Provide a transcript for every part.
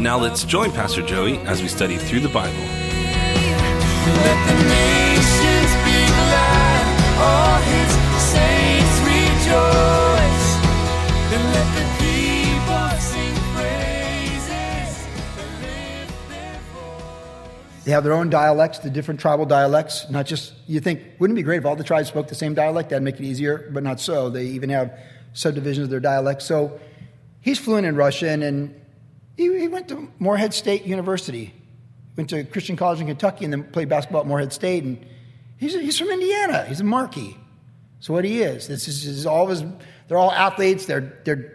Now let's join Pastor Joey as we study through the Bible. Let the nations be glad, all his saints rejoice. And let the people sing praises and lift their voice. They have their own dialects, the different tribal dialects. Not just, you think, wouldn't it be great if all the tribes spoke the same dialect? That'd make it easier, but not so. They even have subdivisions of their dialects. So he's fluent in Russian, and he, he went to Morehead State University. Went to Christian College in Kentucky and then played basketball at Morehead State. And he's, he's from Indiana. He's a Marquis. So what he is, this is, is all his, they're all athletes. Their, their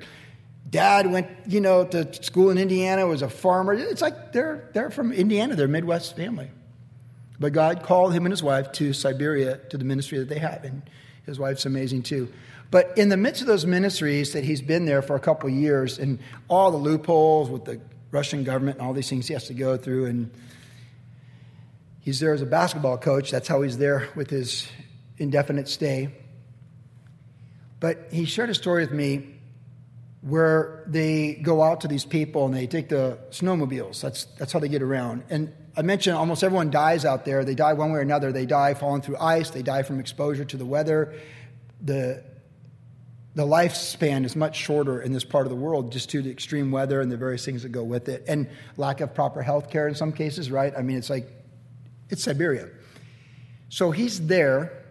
dad went, you know, to school in Indiana, was a farmer. It's like they're, they're from Indiana. They're Midwest family. But God called him and his wife to Siberia to the ministry that they have. And his wife's amazing too. But in the midst of those ministries that he's been there for a couple years and all the loopholes with the Russian government and all these things he has to go through, and he's there as a basketball coach. That's how he's there with his indefinite stay. But he shared a story with me where they go out to these people and they take the snowmobiles. That's, that's how they get around. And I mentioned almost everyone dies out there. They die one way or another. They die falling through ice, they die from exposure to the weather. The, the lifespan is much shorter in this part of the world just due to extreme weather and the various things that go with it, and lack of proper health care in some cases, right? I mean, it's like, it's Siberia. So he's there,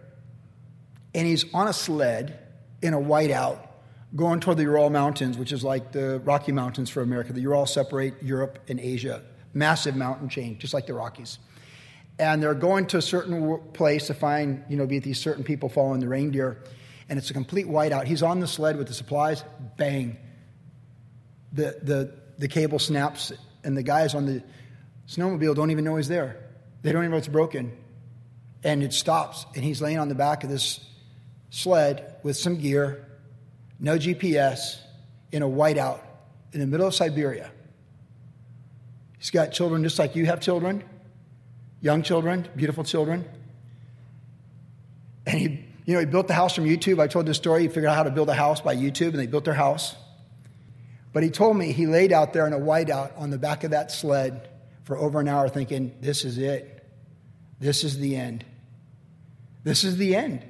and he's on a sled in a whiteout going toward the Ural Mountains, which is like the Rocky Mountains for America. The Ural separate Europe and Asia. Massive mountain chain, just like the Rockies. And they're going to a certain place to find, you know, be these certain people following the reindeer. And it's a complete whiteout. He's on the sled with the supplies, bang. The, the, the cable snaps, and the guys on the snowmobile don't even know he's there. They don't even know it's broken. And it stops, and he's laying on the back of this sled with some gear, no GPS, in a whiteout in the middle of Siberia. He's got children just like you have children, young children, beautiful children. And he, you know, he built the house from YouTube. I told this story. He figured out how to build a house by YouTube, and they built their house. But he told me he laid out there in a whiteout on the back of that sled for over an hour thinking, this is it. This is the end. This is the end.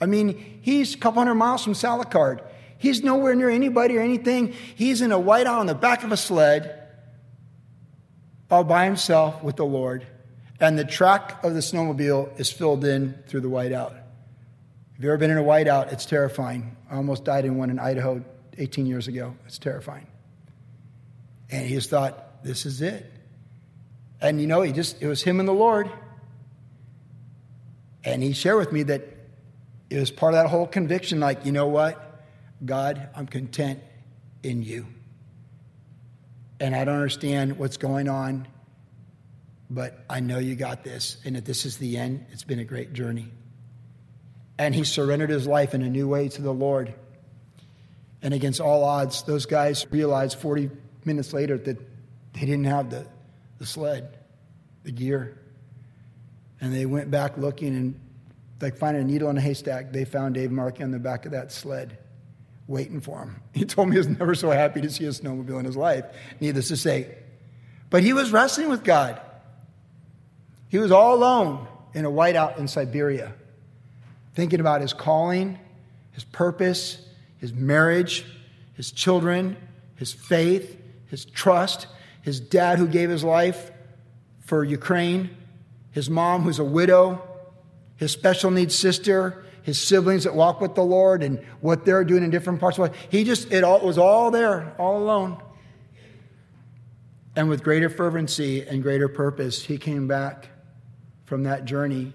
I mean, he's a couple hundred miles from Salekhard. He's nowhere near anybody or anything. He's in a whiteout on the back of a sled, all by himself with the Lord. And the track of the snowmobile is filled in through the whiteout. Have you've ever been in a whiteout? It's terrifying. I almost died in one in Idaho 18 years ago. It's terrifying. And he just thought, this is it. And you know, he just, it was him and the Lord. And he shared with me that it was part of that whole conviction like, you know what? God, I'm content in you. And I don't understand what's going on, but I know you got this. And if this is the end, it's been a great journey. And he surrendered his life in a new way to the Lord. And against all odds, those guys realized 40 minutes later that they didn't have the, the sled, the gear. And they went back looking and, like finding a needle in a haystack, they found Dave Markey on the back of that sled waiting for him. He told me he was never so happy to see a snowmobile in his life, needless to say. But he was wrestling with God. He was all alone in a whiteout in Siberia, thinking about his calling, his purpose, his marriage, his children, his faith, his trust, his dad who gave his life for Ukraine, his mom who's a widow, his special needs sister, his siblings that walk with the Lord, and what they're doing in different parts of life. He just, it, all, it was all there, all alone. And with greater fervency and greater purpose, he came back from that journey.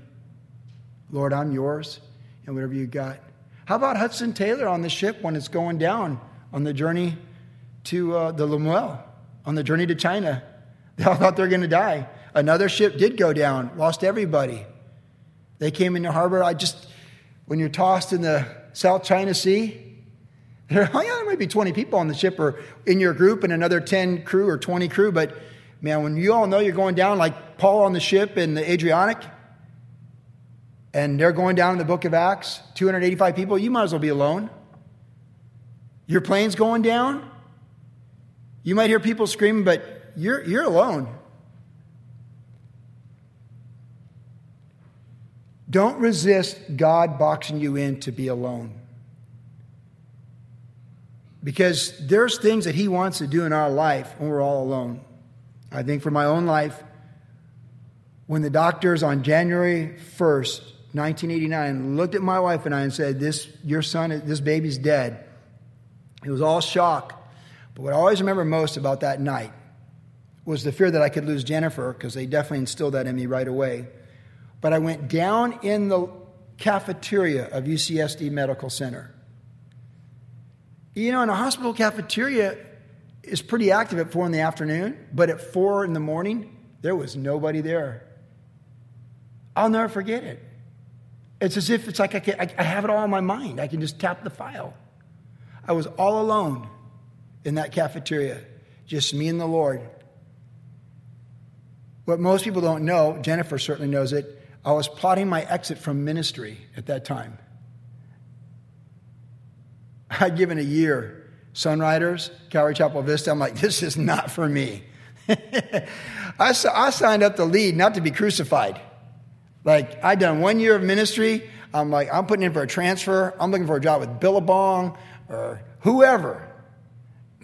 Lord, I'm yours, and whatever you got. How about Hudson Taylor on the ship when it's going down on the journey to uh, the Lammermuir, on the journey to China? They all thought they were going to die. Another ship did go down, lost everybody. They came into harbor. I just, when you're tossed in the South China Sea, there, oh yeah, there might be 20 people on the ship or in your group and another 10 crew or 20 crew, but man, when you all know you're going down, like Paul on the ship in the Adriatic, and they're going down in the book of Acts, 285 people, you might as well be alone. Your plane's going down. You might hear people screaming, but you're, you're alone. Don't resist God boxing you in to be alone. Because there's things that He wants to do in our life when we're all alone. I think for my own life, when the doctors on January 1st, 1989, looked at my wife and I and said, This, your son, this baby's dead. It was all shock. But what I always remember most about that night was the fear that I could lose Jennifer, because they definitely instilled that in me right away. But I went down in the cafeteria of UCSD Medical Center. You know, in a hospital cafeteria is pretty active at four in the afternoon, but at four in the morning, there was nobody there. I'll never forget it. It's as if it's like I, can, I have it all in my mind. I can just tap the file. I was all alone in that cafeteria, just me and the Lord. What most people don't know, Jennifer certainly knows it, I was plotting my exit from ministry at that time. I'd given a year. Sunriders, Calvary Chapel Vista. I'm like, this is not for me. I, I signed up to lead, not to be crucified. Like, I'd done one year of ministry. I'm like, I'm putting in for a transfer. I'm looking for a job with Billabong or whoever.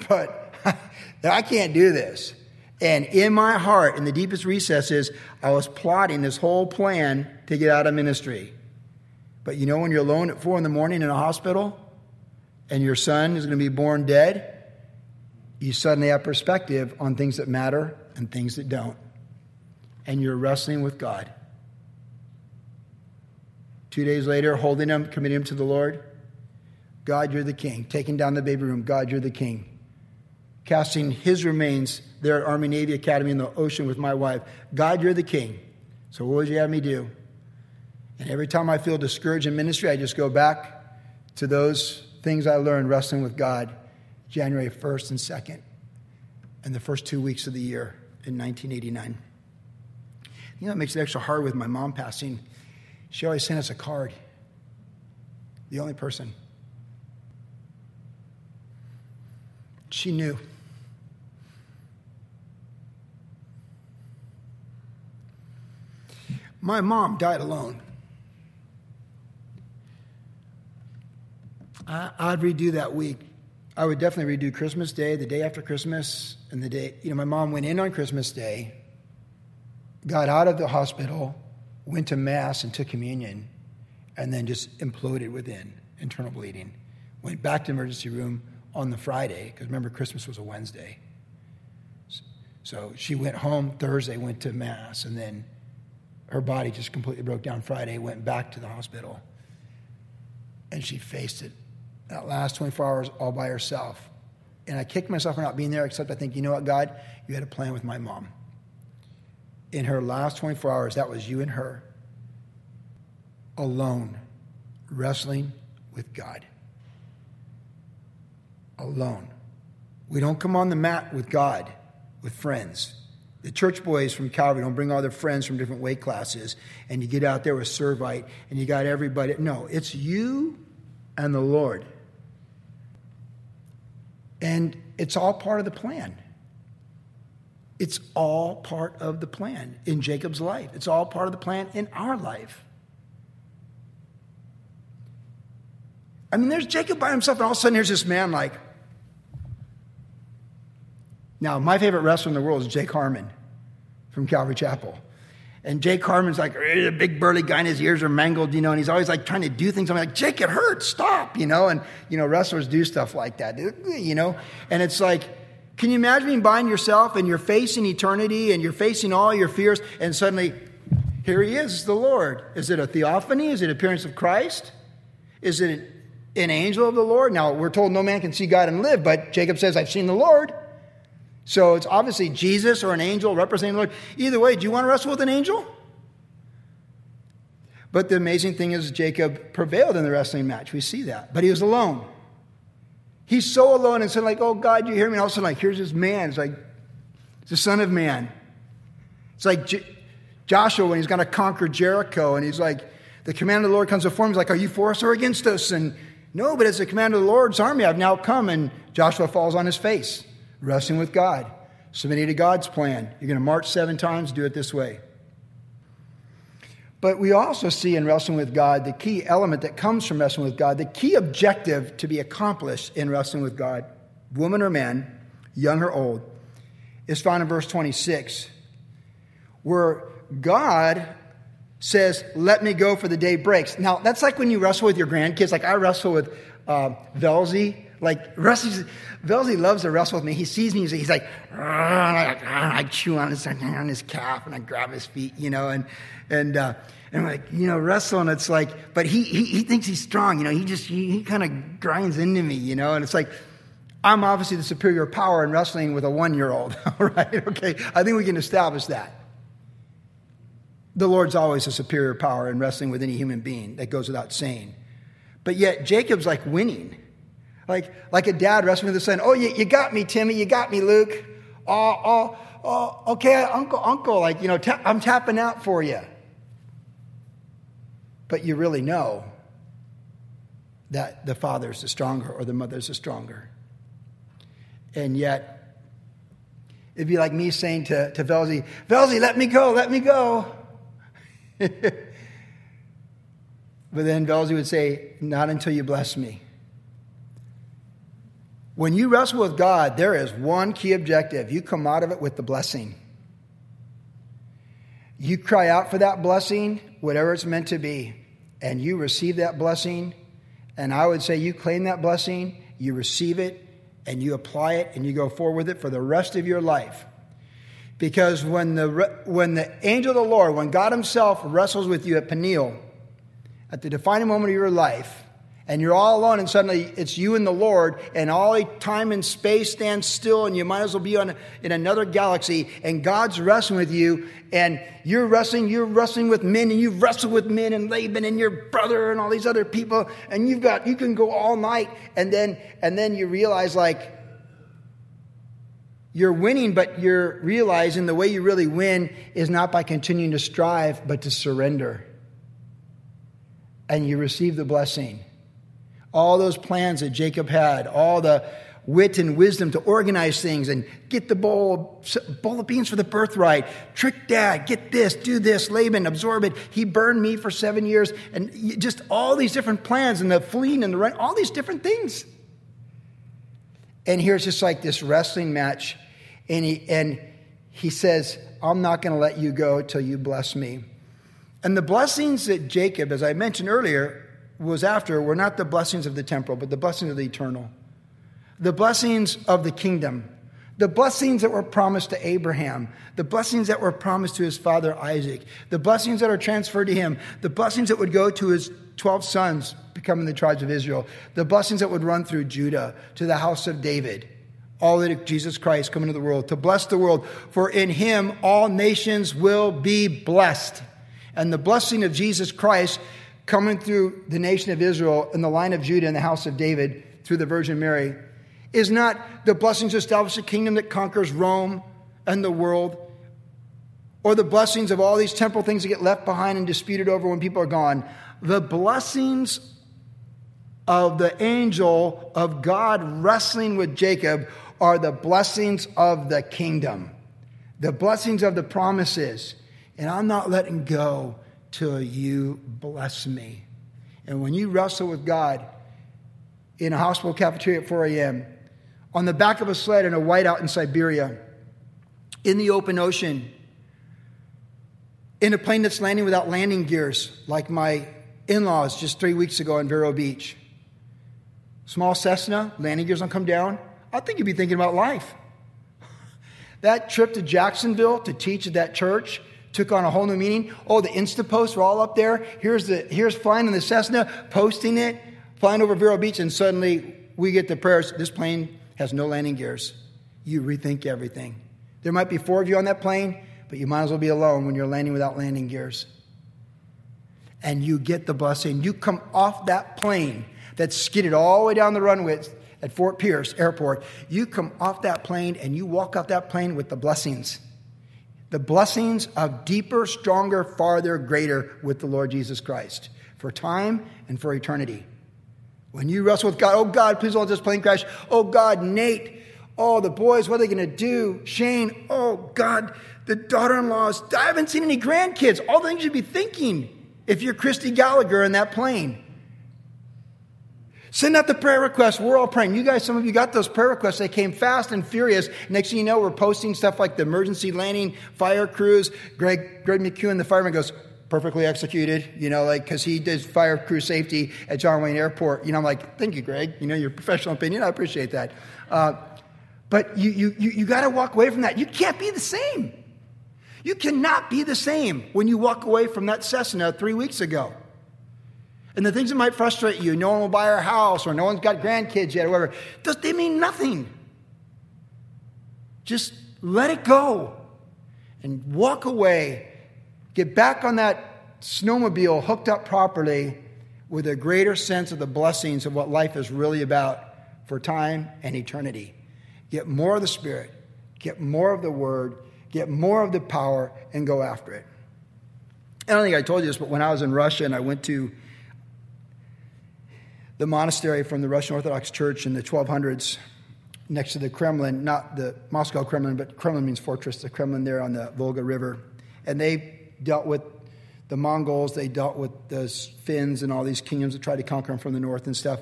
But I can't do this. And in my heart, in the deepest recesses, I was plotting this whole plan to get out of ministry. But you know, when you're alone at four in the morning in a hospital and your son is going to be born dead, you suddenly have perspective on things that matter and things that don't. And you're wrestling with God. Two days later, holding him, committing him to the Lord. God, you're the king. Taking down the baby room. God, you're the king. Casting his remains there at Army Navy Academy in the ocean with my wife. God, you're the king. So what would you have me do? And every time I feel discouraged in ministry, I just go back to those things I learned wrestling with God January 1st and 2nd and the first two weeks of the year in 1989. You know, it makes it extra hard with my mom passing. She always sent us a card. The only person. She knew. My mom died alone. I, would redo that week. I would definitely redo Christmas Day, the day after Christmas, and the day, you know, my mom went in on Christmas Day, got out of the hospital, went to Mass and took communion, and then just imploded within internal bleeding. Went back to emergency room on the Friday, because remember, Christmas was a Wednesday. So she went home Thursday, went to Mass, and then her body just completely broke down Friday, went back to the hospital. And she faced it that last 24 hours all by herself. And I kicked myself for not being there, except I think, you know what, God, you had a plan with my mom. In her last 24 hours, that was you and her alone, wrestling with God. Alone. We don't come on the mat with God, with friends. The church boys from Calvary don't bring all their friends from different weight classes, and you get out there with Servite, and you got everybody. No, it's you and the Lord. And it's all part of the plan. It's all part of the plan in Jacob's life. It's all part of the plan in our life. I mean, there's Jacob by himself, and all of a sudden here's this man like, now, my favorite wrestler in the world is Jake Harmon from Calvary Chapel. And Jake Harmon's like a big burly guy, and his ears are mangled, you know, and he's always like trying to do things. I'm like, Jake, it hurts, stop, you know. And you know, wrestlers do stuff like that, you know. And it's like, can you imagine being by yourself and you're facing eternity and you're facing all your fears, and suddenly, here he is, the Lord. Is it a theophany? Is it appearance of Christ? Is it an angel of the Lord? Now we're told no man can see God and live, but Jacob says, I've seen the Lord. So it's obviously Jesus or an angel representing the Lord. Either way, do you want to wrestle with an angel? But the amazing thing is, Jacob prevailed in the wrestling match. We see that. But he was alone. He's so alone and said, like, oh God, you hear me? And all of a sudden, like, here's this man. It's like, it's the Son of Man. It's like J- Joshua when he's going to conquer Jericho, and he's like, the command of the Lord comes before him. He's like, Are you for us or against us? And no, but it's the command of the Lord's army. I've now come. And Joshua falls on his face, wrestling with God, submitting to God's plan. You're going to march seven times, do it this way. But we also see in wrestling with God the key element that comes from wrestling with God, the key objective to be accomplished in wrestling with God, woman or man, young or old, is found in verse 26, where God says, Let me go for the day breaks. Now, that's like when you wrestle with your grandkids. Like I wrestle with uh, Velzy. Like, Velzy loves to wrestle with me. He sees me, he's like, I chew on his, on his calf and I grab his feet, you know, and, and, uh, and like, you know, wrestling, it's like, but he, he, he thinks he's strong, you know, he just, he, he kind of grinds into me, you know, and it's like, I'm obviously the superior power in wrestling with a one year old, right? Okay, I think we can establish that. The Lord's always a superior power in wrestling with any human being. That goes without saying. But yet, Jacob's like winning. Like, like a dad wrestling with his son. Oh, you, you got me, Timmy. You got me, Luke. Oh, oh, oh okay, uncle, uncle. Like, you know, ta- I'm tapping out for you. But you really know that the father's the stronger or the mother's the stronger. And yet, it'd be like me saying to, to Velzy, Velzy, let me go, let me go. but then Velzy would say, Not until you bless me. When you wrestle with God, there is one key objective. You come out of it with the blessing. You cry out for that blessing, whatever it's meant to be, and you receive that blessing. And I would say you claim that blessing, you receive it, and you apply it, and you go forward with it for the rest of your life. Because when the, when the angel of the Lord, when God Himself wrestles with you at Peniel, at the defining moment of your life, and you're all alone, and suddenly it's you and the Lord, and all time and space stands still, and you might as well be on in another galaxy, and God's wrestling with you, and you're wrestling, you're wrestling with men, and you've wrestled with men and Laban and your brother and all these other people, and you've got you can go all night, and then and then you realize like you're winning, but you're realizing the way you really win is not by continuing to strive, but to surrender. And you receive the blessing. All those plans that Jacob had, all the wit and wisdom to organize things and get the bowl, bowl of beans for the birthright, trick dad, get this, do this, Laban, absorb it. He burned me for seven years, and just all these different plans and the fleeing and the run, all these different things. And here's just like this wrestling match and he, and he says, I'm not going to let you go till you bless me. And the blessings that Jacob, as I mentioned earlier, was after were not the blessings of the temporal, but the blessings of the eternal. The blessings of the kingdom. The blessings that were promised to Abraham, the blessings that were promised to his father Isaac, the blessings that are transferred to him, the blessings that would go to his 12 sons becoming the tribes of Israel, the blessings that would run through Judah to the house of David all that Jesus Christ come into the world, to bless the world. For in him all nations will be blessed. And the blessing of Jesus Christ coming through the nation of Israel in the line of Judah and the house of David through the Virgin Mary is not the blessings to establish a kingdom that conquers Rome and the world, or the blessings of all these temporal things that get left behind and disputed over when people are gone. The blessings of the angel of God wrestling with Jacob are the blessings of the kingdom, the blessings of the promises. And I'm not letting go till you bless me. And when you wrestle with God in a hospital cafeteria at 4 a.m., on the back of a sled in a whiteout in Siberia, in the open ocean, in a plane that's landing without landing gears, like my in laws just three weeks ago in Vero Beach. Small Cessna, landing gears don't come down. I think you'd be thinking about life. That trip to Jacksonville to teach at that church took on a whole new meaning. Oh, the Insta posts were all up there. Here's the here's flying in the Cessna, posting it, flying over Vero Beach, and suddenly we get the prayers. This plane has no landing gears. you rethink everything. There might be four of you on that plane, but you might as well be alone when you're landing without landing gears. And you get the blessing. You come off that plane that skidded all the way down the runway at Fort Pierce Airport. You come off that plane and you walk off that plane with the blessings. The blessings of deeper, stronger, farther, greater with the Lord Jesus Christ for time and for eternity. When you wrestle with God, oh God, please don't let this plane crash. Oh God, Nate, Oh, the boys, what are they going to do? Shane, oh God, the daughter in laws. I haven't seen any grandkids. All the things you'd be thinking if you're Christy Gallagher in that plane. Send out the prayer requests. We're all praying. You guys, some of you got those prayer requests. They came fast and furious. Next thing you know, we're posting stuff like the emergency landing, fire crews. Greg, Greg McEwen, the fireman, goes, perfectly executed, you know, like, because he did fire crew safety at John Wayne Airport. You know, I'm like, thank you, Greg. You know, your professional opinion. I appreciate that. Uh, but you, you, you, you got to walk away from that. You can't be the same. You cannot be the same when you walk away from that Cessna three weeks ago. And the things that might frustrate you, no one will buy our house or no one's got grandkids yet or whatever, they mean nothing. Just let it go and walk away. Get back on that snowmobile hooked up properly with a greater sense of the blessings of what life is really about for time and eternity. Get more of the Spirit, get more of the Word, get more of the power, and go after it. I don't think I told you this, but when I was in Russia and I went to the monastery from the Russian Orthodox Church in the 1200s next to the Kremlin, not the Moscow Kremlin, but Kremlin means fortress, the Kremlin there on the Volga River. And they dealt with the Mongols, they dealt with the Finns and all these kingdoms that tried to conquer them from the north and stuff.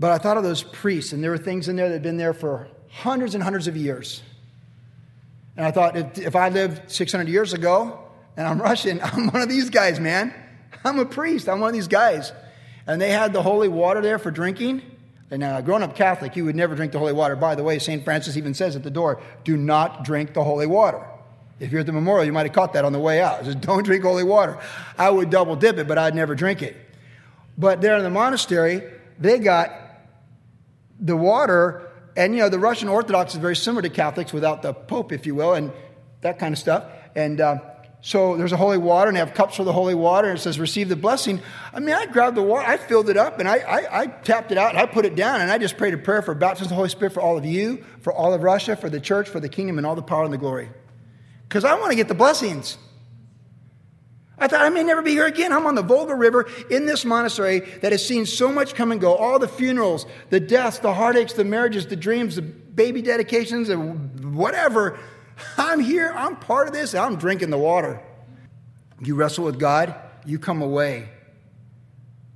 But I thought of those priests, and there were things in there that had been there for hundreds and hundreds of years. And I thought, if, if I lived 600 years ago and I'm Russian, I'm one of these guys, man. I'm a priest. I'm one of these guys. And they had the holy water there for drinking. And now, growing up Catholic, you would never drink the holy water. By the way, St. Francis even says at the door, do not drink the holy water. If you're at the memorial, you might have caught that on the way out. Says, don't drink holy water. I would double dip it, but I'd never drink it. But there in the monastery, they got the water, and you know, the Russian Orthodox is very similar to Catholics without the Pope, if you will, and that kind of stuff. And uh, so there's a holy water, and they have cups for the holy water, and it says, receive the blessing. I mean, I grabbed the water, I filled it up, and I, I, I tapped it out, and I put it down, and I just prayed a prayer for baptism of the Holy Spirit for all of you, for all of Russia, for the church, for the kingdom, and all the power and the glory. Because I want to get the blessings. I thought I may never be here again. I'm on the Volga River in this monastery that has seen so much come and go all the funerals, the deaths, the heartaches, the marriages, the dreams, the baby dedications, and whatever. I'm here. I'm part of this. I'm drinking the water. You wrestle with God, you come away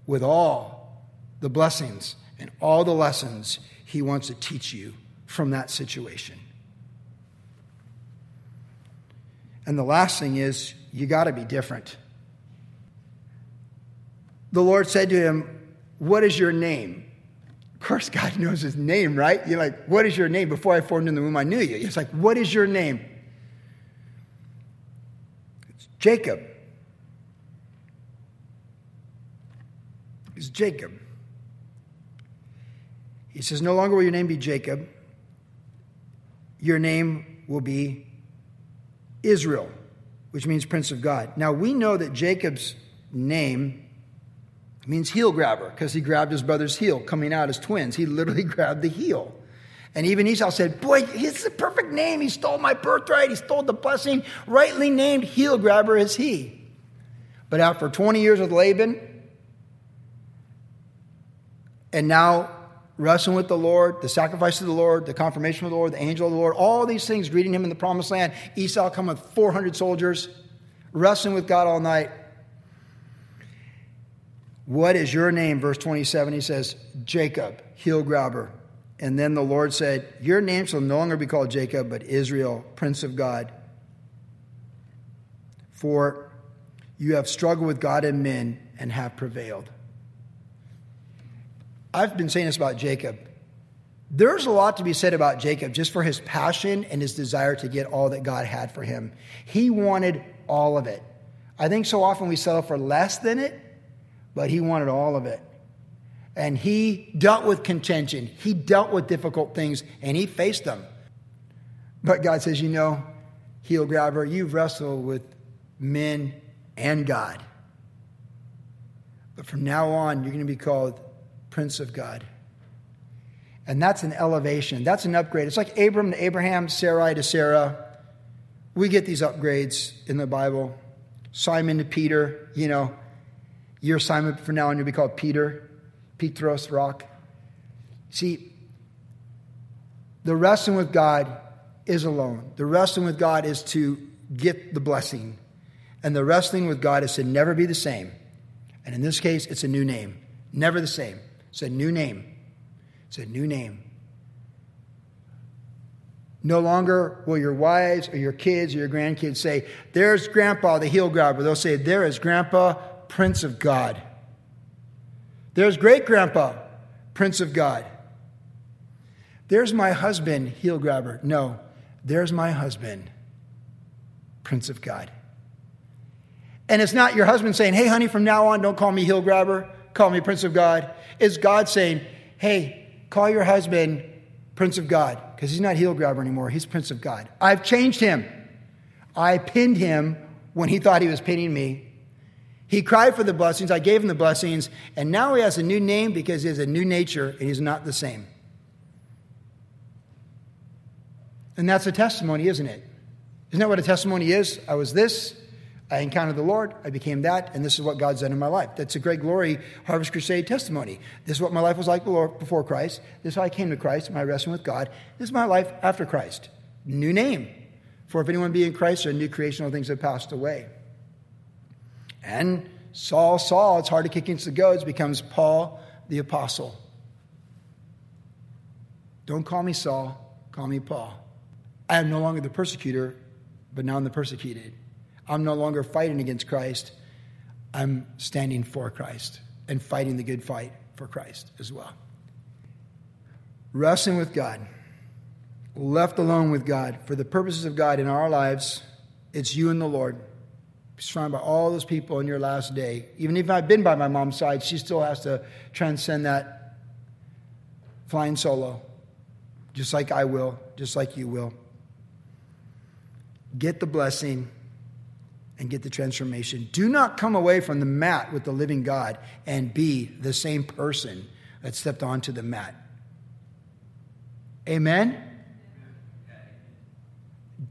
with all the blessings and all the lessons He wants to teach you from that situation. And the last thing is, you got to be different. The Lord said to him, What is your name? Course, God knows his name, right? You're like, What is your name? Before I formed in the womb, I knew you. It's like, What is your name? It's Jacob. It's Jacob. He says, No longer will your name be Jacob, your name will be Israel which means Prince of God. Now we know that Jacob's name means heel grabber because he grabbed his brother's heel coming out as twins. He literally grabbed the heel. And even Esau said, Boy, it's the perfect name. He stole my birthright. He stole the blessing. Rightly named heel grabber is he. But after 20 years with Laban, and now wrestling with the Lord, the sacrifice of the Lord, the confirmation of the Lord, the angel of the Lord, all these things greeting him in the promised land. Esau come with 400 soldiers, wrestling with God all night. What is your name? Verse 27, he says, Jacob, heel grabber. And then the Lord said, Your name shall no longer be called Jacob, but Israel, prince of God. For you have struggled with God and men and have prevailed. I've been saying this about Jacob. There's a lot to be said about Jacob just for his passion and his desire to get all that God had for him. He wanted all of it. I think so often we settle for less than it, but he wanted all of it. And he dealt with contention, he dealt with difficult things, and he faced them. But God says, you know, heel grabber, you've wrestled with men and God. But from now on, you're going to be called Prince of God. And that's an elevation. That's an upgrade. It's like Abram to Abraham, Sarai to Sarah. We get these upgrades in the Bible. Simon to Peter, you know, you're Simon now on, you'll be called Peter, Petros, rock. See, the wrestling with God is alone. The wrestling with God is to get the blessing. And the wrestling with God is to never be the same. And in this case, it's a new name. Never the same. It's a new name. It's a new name. No longer will your wives or your kids or your grandkids say, There's Grandpa, the heel grabber. They'll say, There is Grandpa, Prince of God. There's great Grandpa, Prince of God. There's my husband, heel grabber. No, there's my husband, Prince of God. And it's not your husband saying, Hey, honey, from now on, don't call me heel grabber, call me Prince of God. It's God saying, Hey, Call your husband Prince of God, because he's not heel grabber anymore. He's Prince of God. I've changed him. I pinned him when he thought he was pinning me. He cried for the blessings. I gave him the blessings. And now he has a new name because he has a new nature and he's not the same. And that's a testimony, isn't it? Isn't that what a testimony is? I was this, I encountered the Lord, I became that, and this is what God's done in my life. That's a great glory Harvest Crusade testimony. This is what my life was like before Christ. This is how I came to Christ, my wrestling with God. This is my life after Christ. New name. For if anyone be in Christ, a new creation, all things have passed away. And Saul, Saul, it's hard to kick against the goads, becomes Paul the Apostle. Don't call me Saul, call me Paul. I am no longer the persecutor, but now I'm the persecuted. I'm no longer fighting against Christ. I'm standing for Christ and fighting the good fight for Christ as well. Wrestling with God, left alone with God for the purposes of God in our lives, it's you and the Lord. Surrounded by all those people in your last day. Even if I've been by my mom's side, she still has to transcend that flying solo, just like I will, just like you will. Get the blessing and get the transformation. Do not come away from the mat with the living God and be the same person that stepped onto the mat. Amen?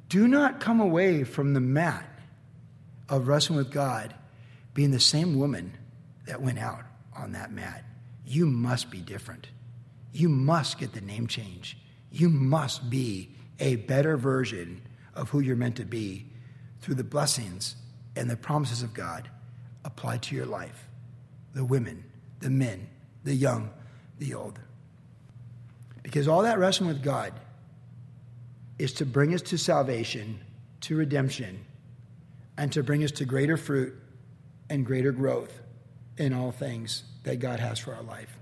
Do not come away from the mat of wrestling with God being the same woman that went out on that mat. You must be different. You must get the name change. You must be a better version of who you're meant to be through the blessings and the promises of God applied to your life. The women, the men, the young, the old. Because all that wrestling with God is to bring us to salvation, to redemption, and to bring us to greater fruit and greater growth in all things that God has for our life.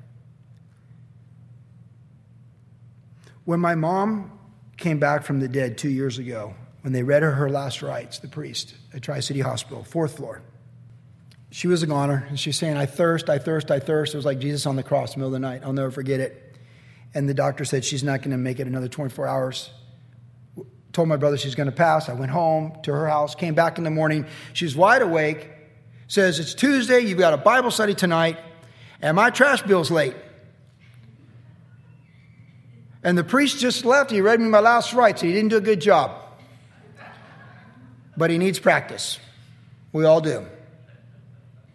When my mom came back from the dead two years ago, when they read her her last rites, the priest at Tri City Hospital, fourth floor. She was a goner, and she's saying, I thirst, I thirst, I thirst. It was like Jesus on the cross in the middle of the night. I'll never forget it. And the doctor said she's not going to make it another 24 hours. Told my brother she's going to pass. I went home to her house, came back in the morning. She's wide awake, says, It's Tuesday, you've got a Bible study tonight, and my trash bill's late. And the priest just left. He read me my last rites. He didn't do a good job but he needs practice. We all do.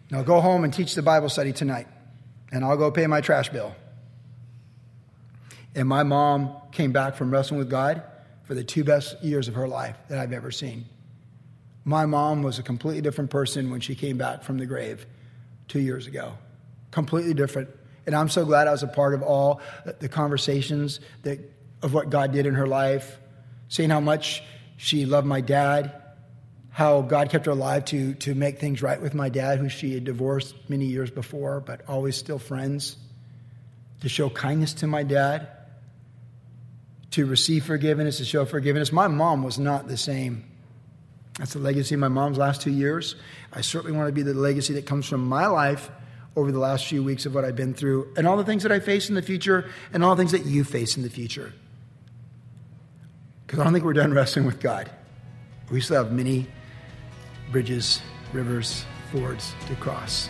Now go home and teach the Bible study tonight, and I'll go pay my trash bill. And my mom came back from wrestling with God for the two best years of her life that I've ever seen. My mom was a completely different person when she came back from the grave two years ago. Completely different. And I'm so glad I was a part of all the conversations that, of what God did in her life, seeing how much she loved my dad, how God kept her alive to, to make things right with my dad, who she had divorced many years before, but always still friends, to show kindness to my dad, to receive forgiveness, to show forgiveness. My mom was not the same. That's the legacy of my mom's last two years. I certainly want to be the legacy that comes from my life over the last few weeks of what I've been through and all the things that I face in the future and all the things that you face in the future. Because I don't think we're done wrestling with God. We still have many bridges, rivers, fords to cross.